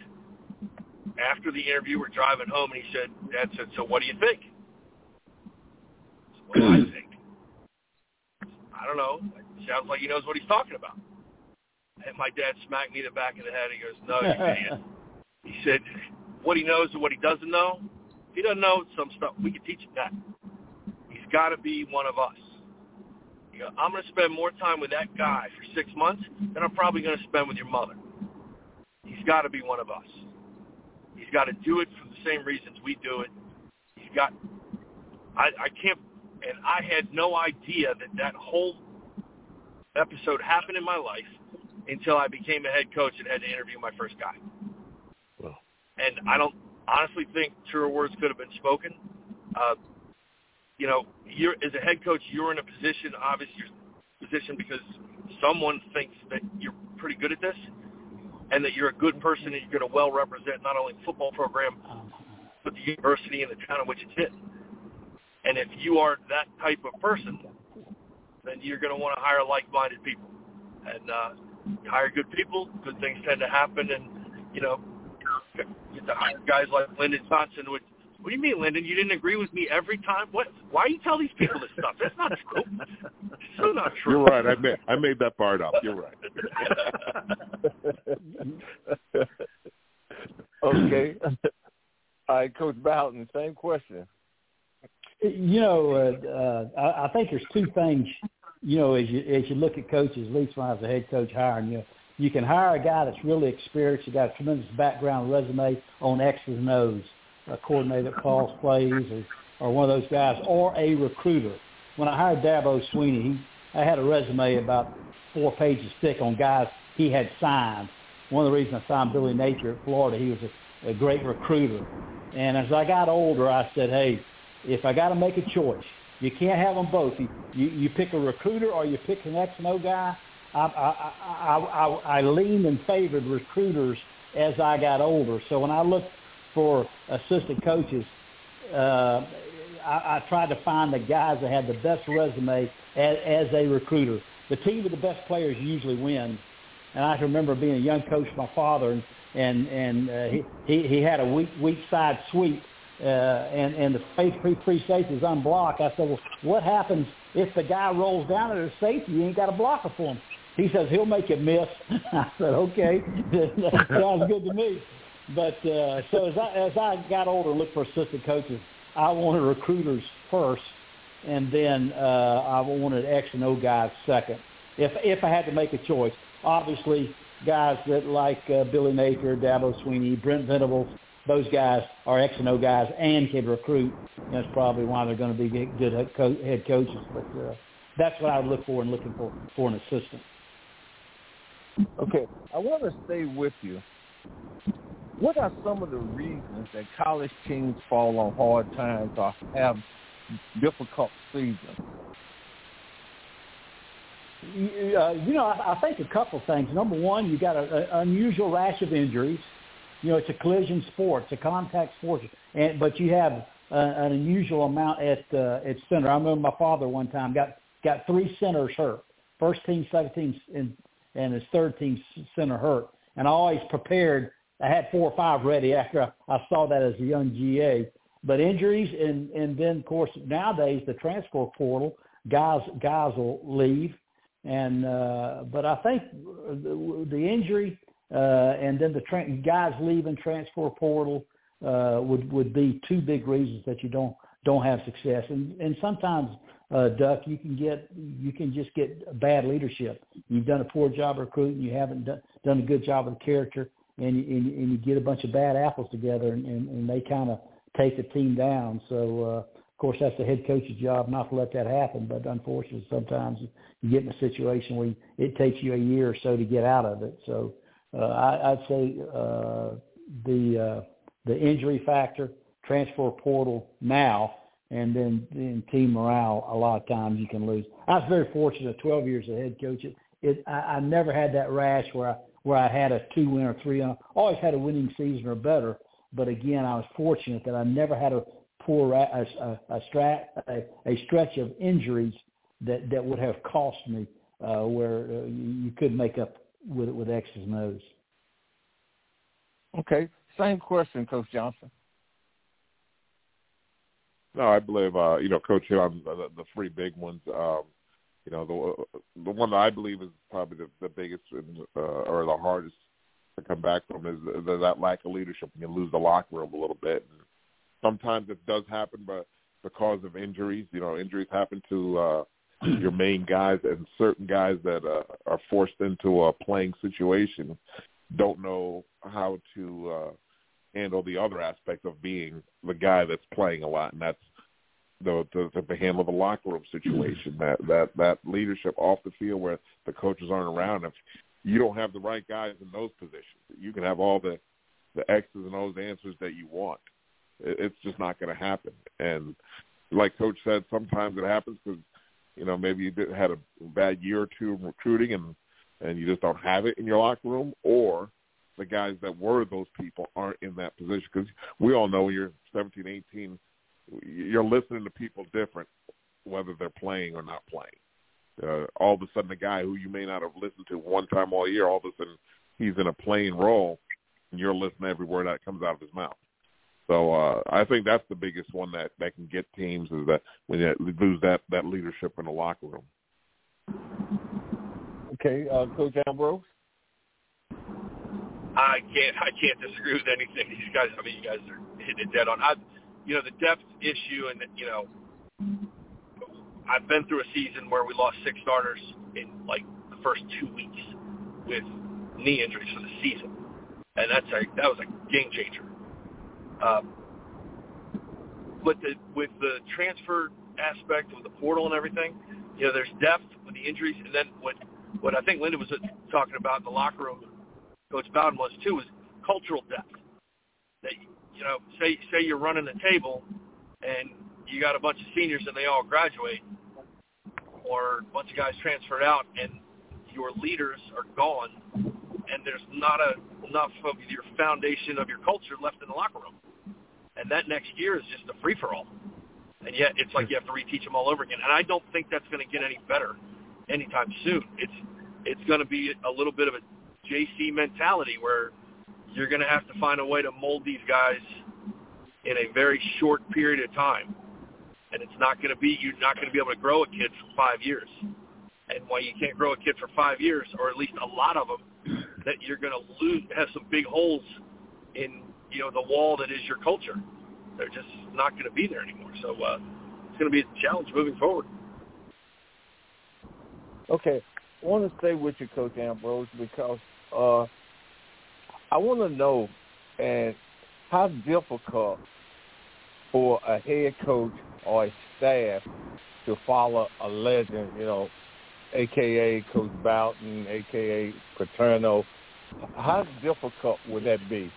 after the interview, we're driving home, and he said, Dad said, so what do you think? What do I think? I don't know. It sounds like he knows what he's talking about. And my dad smacked me in the back of the head. He goes, no, you idiot. He said, what he knows and what he doesn't know, if he doesn't know some stuff, we can teach him that. He's got to be one of us. You know, I'm going to spend more time with that guy for six months than I'm probably going to spend with your mother. He's got to be one of us. He's got to do it for the same reasons we do it. He's got, I, I can't, and I had no idea that that whole episode happened in my life until I became a head coach and had to interview my first guy. Well. And I don't honestly think truer words could have been spoken. Uh, you know, you're as a head coach, you're in a position, obviously, you're position because someone thinks that you're pretty good at this, and that you're a good person and you're going to well represent not only the football program, but the university and the town in which it's in. And if you are that type of person, then you're going to want to hire like-minded people. And uh, hire good people, good things tend to happen, and you know, get to hire guys like Lyndon Johnson, which what do you mean, Lyndon? You didn't agree with me every time? What? Why you tell these people this stuff? That's not true. It's so not true. You're right. I made I made that part up. You're right. okay. All right, Coach Bowden, same question. You know, uh, uh, I, I think there's two things. You know, as you as you look at coaches, at least when I was a head coach hiring you, you can hire a guy that's really experienced, you got a tremendous background resume on X's and O's a coordinator that calls plays or, or one of those guys, or a recruiter. When I hired Dabo Swinney, he, I had a resume about four pages thick on guys he had signed. One of the reasons I signed Billy Napier at Florida, he was a, a great recruiter. And as I got older, I said, hey, if I got to make a choice, you can't have them both. You, you, you pick a recruiter or you pick an X and O guy. I, I, I, I, I leaned and favored recruiters as I got older. So when I looked for assistant coaches, uh, I, I tried to find the guys that had the best resume as, as a recruiter. The team with the best players usually wins. And I remember being a young coach, my father, and and and uh, he, he he had a weak weak side sweep, uh, and and the face pre free safety is unblocked. I said, well, what happens if the guy rolls down at a safety? You ain't got a blocker for him. He says he'll make it miss. I said, okay, sounds good to me. But uh, so as I as I got older, looked for assistant coaches. I wanted recruiters first, and then uh, I wanted X and O guys second. If if I had to make a choice, obviously guys that like uh, Billy Napier, Dabo Swinney, Brent Venables, those guys are X and O guys and can recruit. That's probably why they're going to be good head, coaches. But uh, that's what I would look for in looking for for an assistant. Okay, I want to stay with you what are some of the reasons that college teams fall on hard times or have difficult seasons? You, uh, you know, I, I think a couple things. Number one, you got an unusual rash of injuries. You know, it's a collision sport, it's a contact sport, and but you have uh, an unusual amount at uh, at center. I remember my father one time got got three centers hurt, first team, second team, and and his third team center hurt, and I always prepared. I had four or five ready after I, I saw that as a young GA. But injuries and and then of course nowadays the transfer portal guys guys will leave. And uh, but I think the, the injury and then the tra- guys leaving transfer portal uh, would would be two big reasons that you don't don't have success and and sometimes uh, Duck you can get you can just get bad leadership. You've done a poor job recruiting. You haven't done, done a good job of the character and and, and you get a bunch of bad apples together, and, and, and they kind of take the team down. So uh, Of course, that's the head coach's job not to let that happen. But unfortunately, sometimes you get in a situation where it takes you a year or so to get out of it. So uh, I, I'd say uh, the uh, the injury factor, transfer portal now, and then then team morale. A lot of times you can lose. I was very fortunate. Twelve years as head coach. It, I, I never had that rash where I where I had a two win or three. I always had a winning season or better. But again, I was fortunate that I never had a poor a, a, a, strat, a, a stretch of injuries that that would have cost me uh, where uh, you could make up with with X's and O's. Okay, same question, Coach Johnson. No, I believe uh, you know Coach hit on the, the three big ones. Um, you know, the the one that I believe is probably the, the biggest and, uh, or the hardest to come back from is the, that lack of leadership. You lose the locker room a little bit. And sometimes it does happen, but because of injuries, you know, injuries happen to uh, your main guys, and certain guys that uh, are forced into a playing situation don't know how to uh, handle the other aspect of being the guy that's playing a lot, and that's the the, the handle the locker room situation, that that that leadership off the field where the coaches aren't around. If you don't have the right guys in those positions, you can have all the the X's and O's answers that you want. It's just not going to happen. And like Coach said, sometimes it happens because you know maybe you did, had a bad year or two of recruiting and and you just don't have it in your locker room, or the guys that were those people aren't in that position because we all know when you're 17, 18, you're listening to people different whether they're playing or not playing. Uh, all of a sudden, a guy who you may not have listened to one time all year, all of a sudden he's in a playing role, and you're listening to every word that comes out of his mouth. So uh, I think that's the biggest one that that can get teams is that when you lose that that leadership in the locker room. Okay, uh, Coach Ambrose. I can't I can't disagree with anything these guys. I mean, you guys are hitting it dead on. I, you know, the depth issue, and you know, I've been through a season where we lost six starters in like the first two weeks with knee injuries for the season, and that's a that was a game changer. Um, with the with the transfer aspect with the portal and everything, you know, there's depth with the injuries, and then what what I think Lyndon was talking about in the locker room, Coach Bowden was too, was cultural depth. That you know, say say you're running the table, and you got a bunch of seniors and they all graduate, or a bunch of guys transferred out, and your leaders are gone, and there's not a, enough of your foundation of your culture left in the locker room and that next year is just a free for all. And yet it's like hmm. you have to reteach them all over again. And I don't think that's going to get any better anytime soon. It's it's going to be a little bit of a JC mentality where you're going to have to find a way to mold these guys in a very short period of time. And it's not going to be you're not going to be able to grow a kid for five years. And why you can't grow a kid for five years, or at least a lot of them, that you're going to lose have some big holes in you know, the wall that is your culture. They're just not going to be there anymore. So uh, it's going to be a challenge moving forward. Okay, I want to stay with you, Coach Ambrose, because uh, I want to know and how difficult for a head coach or a staff to follow a legend, you know, aka Coach Bowden, aka Paterno. How difficult would that be?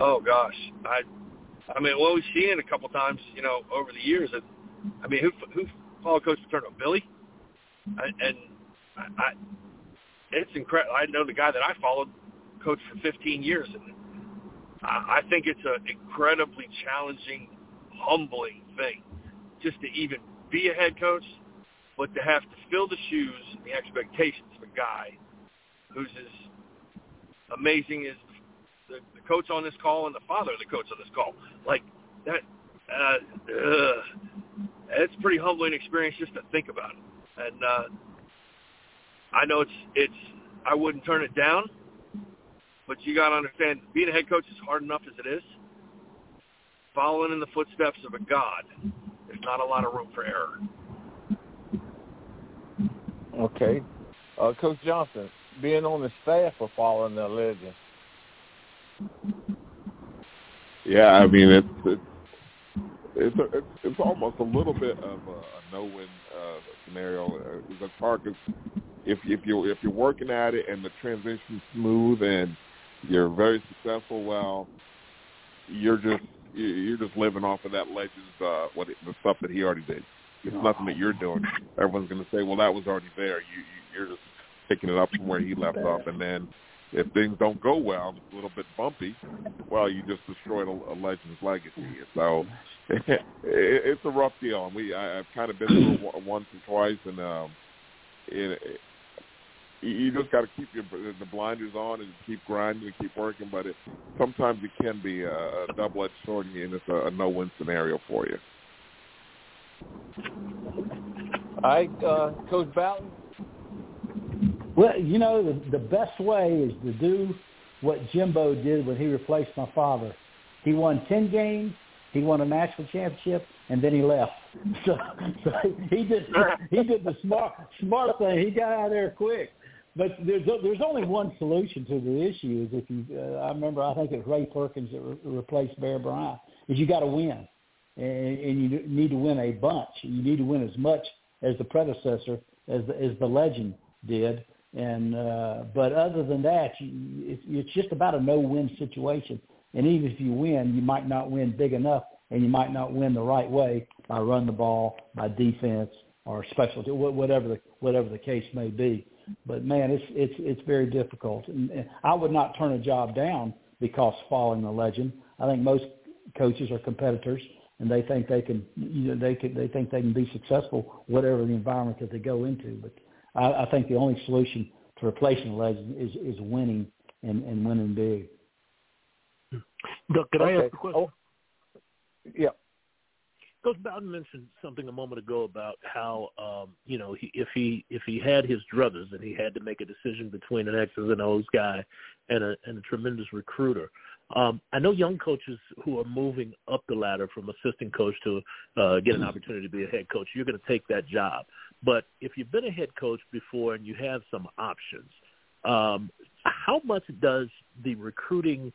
Oh gosh, I, I mean, well, we've seen a couple times, you know, over the years. And I mean, who who followed Coach Paterno? Billy, I, and I, it's incredible. I know the guy that I followed, coached for 15 years, and I, I think it's an incredibly challenging, humbling thing, just to even be a head coach, but to have to fill the shoes and the expectations of a guy who's as amazing as coach on this call and the father of the coach on this call. Like that, uh, uh, it's a pretty humbling experience just to think about it. And uh, I know it's it's I wouldn't turn it down, but you got to understand being a head coach is hard enough as it is. Following in the footsteps of a god, there's not a lot of room for error. Okay, uh, Coach Johnson, being on the staff of following the legend, yeah, I mean it's, it's it's a, it's, it's almost a little bit of a, a no-win uh, scenario. Uh, it's hard because if if you if you're working at it and the transition's smooth and you're very successful, well, you're just you're just living off of that legend's uh, what the stuff that he already did. It's nothing that you're doing. Everyone's going to say, well, that was already there. You, you you're just picking it up from where he left off, and then if things don't go well, it's a little bit bumpy, well, you just destroyed a, a legend's legacy. So it, it's a rough deal, and we I, I've kind of been through it once or twice, and um, it, it you just got to keep your the blinders on and keep grinding and keep working. But it sometimes it can be a, a double-edged sword, and it's a, a no-win scenario for you. All right, uh, Coach Bowden, well, you know, the, the best way is to do what Jimbo did when he replaced my father. He won 10 games, he won a national championship, and then he left. So, so he did he did the smart smart thing. He got out of there quick. But there's there's only one solution to the issue. Is if you uh, I remember I think it was Ray Perkins that re- replaced Bear Bryant. Is you got to win, and, and you need to win a bunch. You need to win as much as the predecessor as the, as the legend did and uh, but other than that, you, it, it's just about a no-win situation. And even if you win, you might not win big enough, and you might not win the right way by run the ball, by defense, or special, whatever the whatever the case may be. But man, it's it's it's very difficult. And I would not turn a job down because following a legend. I think most coaches are competitors, and they think they can you know they can they think they can be successful whatever the environment that they go into. But I, I think the only solution to replacing a legend is is winning and, and winning big. Doug, can okay. I ask a question? Oh, yeah. Coach Bowden mentioned something a moment ago about how um, you know he, if he if he had his druthers and he had to make a decision between an X's and O's guy and a and a tremendous recruiter. Um, I know young coaches who are moving up the ladder from assistant coach to uh, get an opportunity to be a head coach. You're going to take that job. But if you've been a head coach before and you have some options, um, how much does the recruiting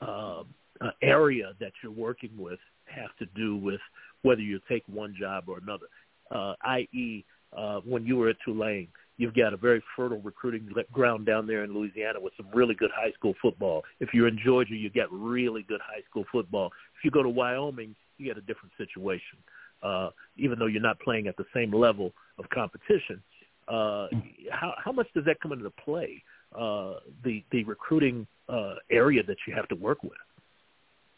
uh, uh, area that you're working with have to do with whether you take one job or another? Uh, i.e., uh, when you were at Tulane, you've got a very fertile recruiting ground down there in Louisiana with some really good high school football. If you're in Georgia, you get really good high school football. If you go to Wyoming, you get a different situation uh, even though you're not playing at the same level of competition. Uh, how, how much does that come into play? Uh, the the recruiting uh, area that you have to work with.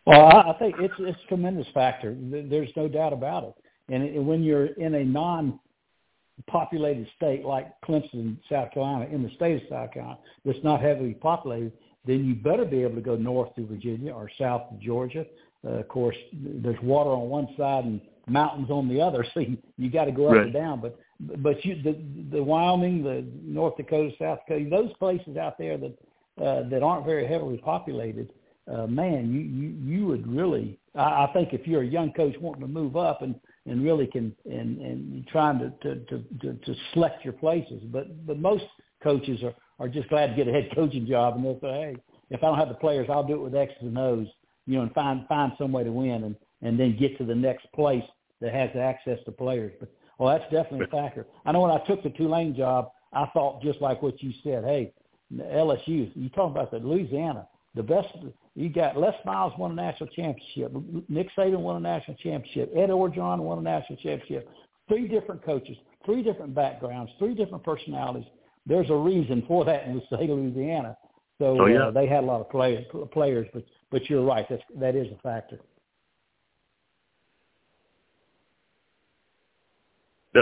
Well, I think it's it's a tremendous factor. There's no doubt about it. And when you're in a non-populated state like Clemson, South Carolina, in the state of South Carolina, that's not heavily populated, then you better be able to go north to Virginia or south to Georgia. Uh, of course, there's water on one side and mountains on the other, so you, you got to go up right. and down. But but you the the Wyoming, the North Dakota, South Dakota, those places out there that uh, that aren't very heavily populated, uh, man, you you you would really. I, I think if you're a young coach wanting to move up and and really can and and trying to to to to, to select your places, but but most coaches are are just glad to get a head coaching job and they'll say, hey, if I don't have the players, I'll do it with X's and O's, you know, and find find some way to win and and then get to the next place that has access to players. But well, that's definitely a factor. I know when I took the Tulane job, I thought just like what you said. Hey, LSU, you talking about the Louisiana, the best. You got Les Miles won a national championship. Nick Saban won a national championship. Ed Orgeron won a national championship. Three different coaches, three different backgrounds, three different personalities. There's a reason for that in the state of Louisiana. So oh, yeah. uh, they had a lot of players, players, but but you're right. That's that is a factor.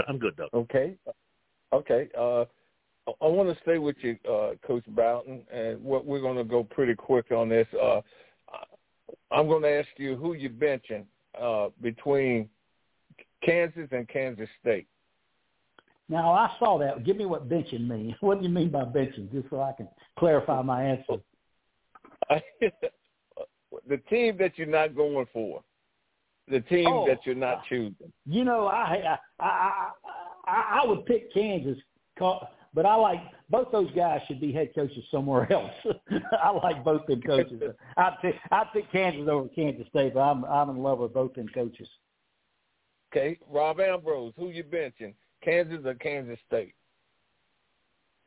I'm good, Doug. Okay. Okay. Uh, I want to stay with you, uh, Coach Bowden, and what we're going to go pretty quick on this. Uh, I'm going to ask you who you're benching uh, between Kansas and Kansas State. Now I saw that. Give me what benching means. What do you mean by benching, just so I can clarify my answer. the team that you're not going for the team oh, that you're not uh, choosing? You know, I I I I, I would pick Kansas, but I like both those guys should be head coaches somewhere else. I like both them coaches. I pick I pick Kansas over Kansas State, but I'm I'm in love with both them coaches. Okay, Rob Ambrose, who you benching? Kansas or Kansas State?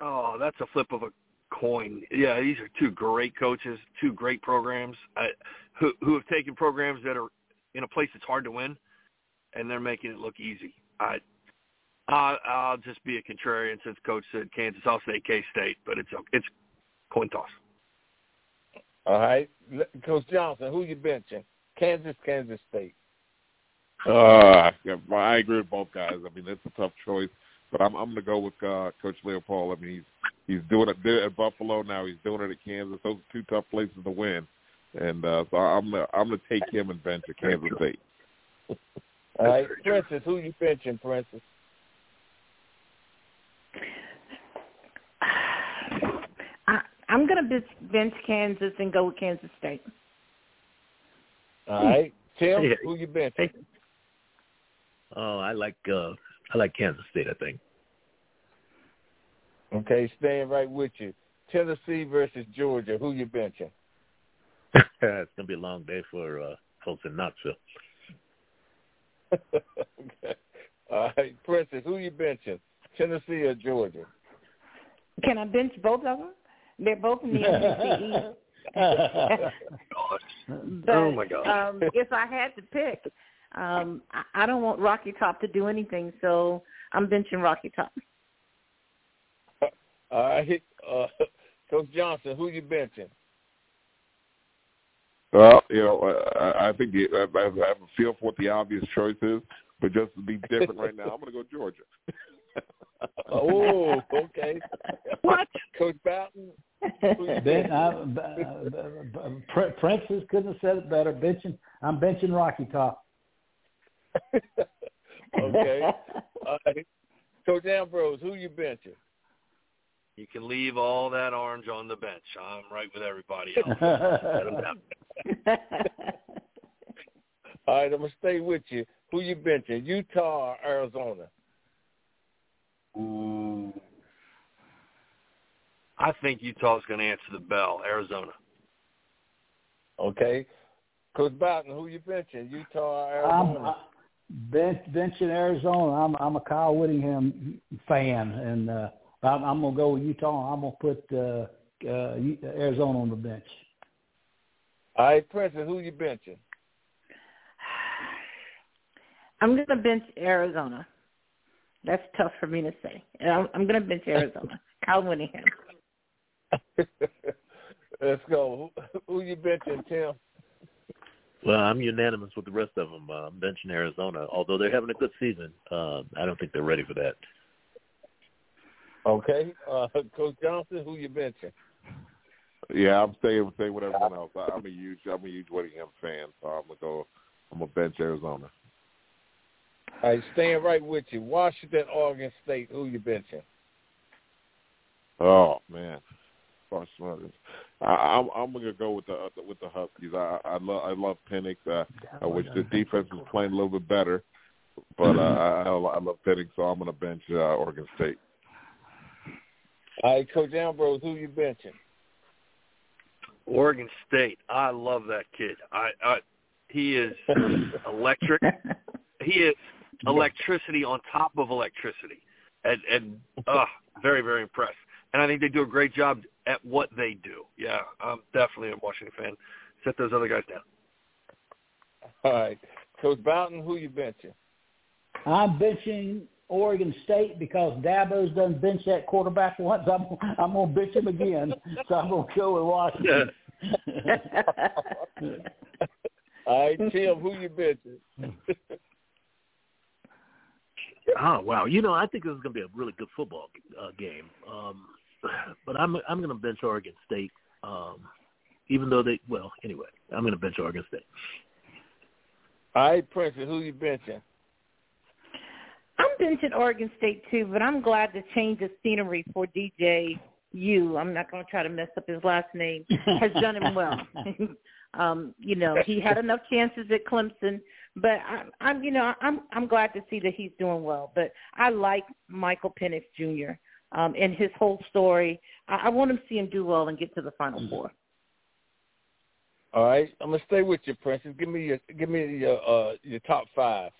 Oh, that's a flip of a coin. Yeah, these are two great coaches, two great programs I, who who have taken programs that are in a place that's hard to win, and they're making it look easy. I I'll, I'll just be a contrarian since Coach said Kansas. I'll say K State, but it's it's coin toss. All right, Coach Johnson, who you benching? Kansas, Kansas State. Uh, yeah, I agree with both guys. I mean, it's a tough choice, but I'm I'm going to go with uh, Coach Leipold. I mean, he's he's doing it at Buffalo now. He's doing it at Kansas. Those are two tough places to win, and uh, so I'm gonna, I'm going to take him and bench at Kansas State. All right, Princess, who you benching, Princess? I, I'm going to bench Kansas and go with Kansas State. All right, Tim, who you benching? Oh, I like uh I like Kansas State. I think. Okay, staying right with you. Tennessee versus Georgia. Who you benching? it's gonna be a long day for uh folks in Knoxville. okay. All right, Princess, who you benching? Tennessee or Georgia? Can I bench both of them? They're both in the SEC but, oh my God! um, if I had to pick, um, I, I don't want Rocky Top to do anything, so I'm benching Rocky Top. All right, uh, Coach Johnson, who you benching? Well, you know, I, I think the, I, I have a feel for what the obvious choice is, but just to be different right now, I'm going to go Georgia. oh, okay. What? Coach Bowden? ben, uh, uh, Princess couldn't have said it better. Benching, I'm benching Rocky Top. okay. All right. Coach Ambrose, who you benching? You can leave all that orange on the bench. I'm right with everybody else. Let them down. all right, I'm gonna stay with you. Who you benching? Utah or Arizona? Ooh. I think Utah's going to answer the bell. Arizona. Okay. Coach Bowden, who you benching? Utah or Arizona? I'm, uh, bench, benching Arizona. I'm I'm a Kyle Whittingham fan, and uh, I'm, I'm gonna go with Utah. I'm gonna put uh, uh, Arizona on the bench. All right, Princess, who you benching? I'm gonna bench Arizona. That's tough for me to say. I'm, I'm gonna bench Arizona. Kyle Whittingham. Let's go. Who, who you benching, Tim? Well, I'm unanimous with the rest of them. Uh, I'm benching Arizona, although they're having a good season. Uh, I don't think they're ready for that. Okay, uh, Coach Johnson, who you benching? Yeah, I'm staying staying with everyone else. I, I'm a huge I'm a huge Whittingham fan, so I'm gonna go. I'm gonna bench Arizona. All right, staying right with you. Washington, Oregon State, who you benching? Oh man, Washington. I, I'm I'm gonna go with the uh, with the Huskies. I I love I love Penix. Uh, I wish the defense was playing a little bit better, but uh, I I love Penix, so I'm gonna bench uh, Oregon State. All right, Coach Ambrose, who you benching? Oregon State. I love that kid. I, I he is electric. he is electricity on top of electricity, and and uh, very very impressed. And I think they do a great job at what they do. Yeah, I'm definitely a Washington fan. Set those other guys down. All right, Coach Bowden, who you benching? I'm benching Oregon State because Dabo's done bench that quarterback once. I'm I'm gonna bench him again, so I'm gonna go with Washington. All right, Tim, who you benching? oh wow! You know, I think this is going to be a really good football uh, game. Um, but I'm I'm going to bench Oregon State, um, even though they well anyway. I'm going to bench Oregon State. All right, Princess, who you benching? I'm benching Oregon State too, but I'm glad to change the scenery for DJ U. I'm not going to try to mess up his last name. Has done him well. um, you know, he had enough chances at Clemson, but I, I'm, you know, I'm I'm glad to see that he's doing well. But I like Michael Penix Jr. um, and his whole story. I, I want to see him do well and get to the Final Four. All right, I'm gonna stay with you, Princess. Give me your give me your uh, your top five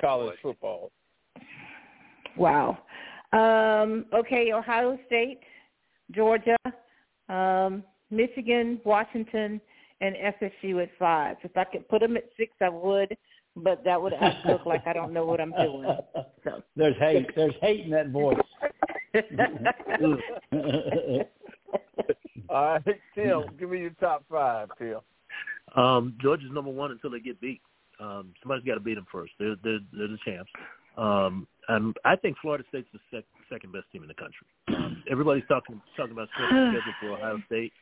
college football. Wow. Um, okay, Ohio State, Georgia, um, Michigan, Washington, and FSU at five. If I could put them at six, I would, but that would look like I don't know what I'm doing. So there's hate. There's hate in that voice. All right, Tim, give me your top five, Tim. Um, Georgia's number one until they get beat. Um, somebody's got to beat them first. They're they're, they're the champs. Um, and I think Florida State's the sec- second best team in the country. Um, everybody's talking talking about schedule for Ohio State,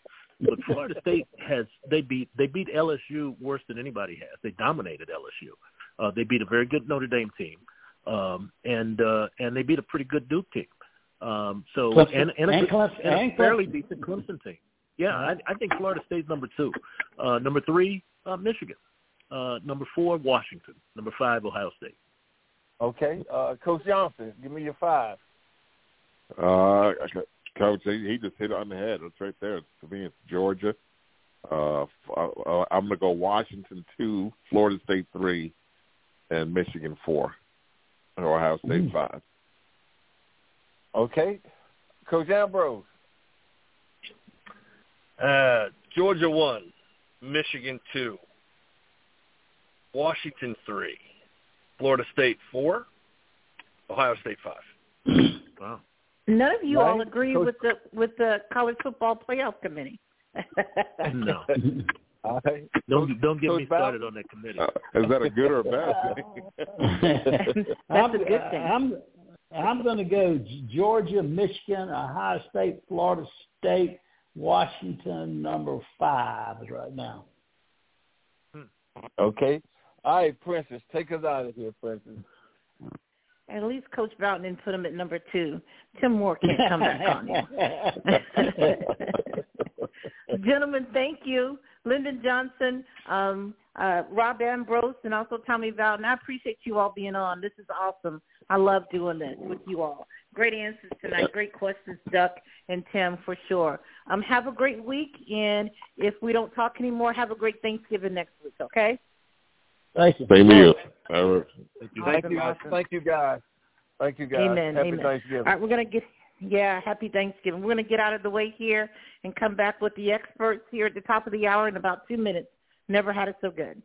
but Florida State has they beat they beat LSU worse than anybody has. They dominated LSU. Uh, they beat a very good Notre Dame team, um, and uh, and they beat a pretty good Duke team. Um, so Clemson, and and a, and good, Clemson, and a and fairly decent Clemson team. Yeah, I, I think Florida State's number two. Uh, number three, uh, Michigan. Uh, number four, Washington. Number five, Ohio State. Okay, uh, Coach Johnson, give me your five. Uh, Coach, he, he just hit it on the head. It's right there. To me, it's Georgia. Uh, f- uh, I'm going to go Washington two, Florida State three, and Michigan four, and Ohio State Mm. five. Okay, Coach Ambrose. Uh, Georgia one, Michigan two, Washington three, Florida State four, Ohio State five. Wow. None of you all agree Coach- with the with the college football playoff committee. No, All right. don't don't get Coach me Bowden? started on that committee. Uh, is that a good or a bad thing? That's a good thing. I'm I'm going to go Georgia, Michigan, Ohio State, Florida State, Washington. Number five is right now. Okay. All right, Princess, take us out of here, Princess. At least Coach Broughton didn't put him at number two. Tim Moore can't come back on you. Gentlemen, thank you. Lyndon Johnson, um, uh, Rob Ambrose, and also Tommy Bowden. I appreciate you all being on. This is awesome. I love doing this with you all. Great answers tonight. Great questions, Duck and Tim, for sure. Um, have a great week, and if we don't talk anymore, have a great Thanksgiving next week, okay? Thank you. Same to you. All right. Thank you. Thank you. Thank you, guys. Thank you, guys. Amen, Happy amen. Thanksgiving. All right, we're gonna get yeah, happy Thanksgiving. We're gonna get out of the way here and come back with the experts here at the top of the hour in about two minutes. Never had it so good.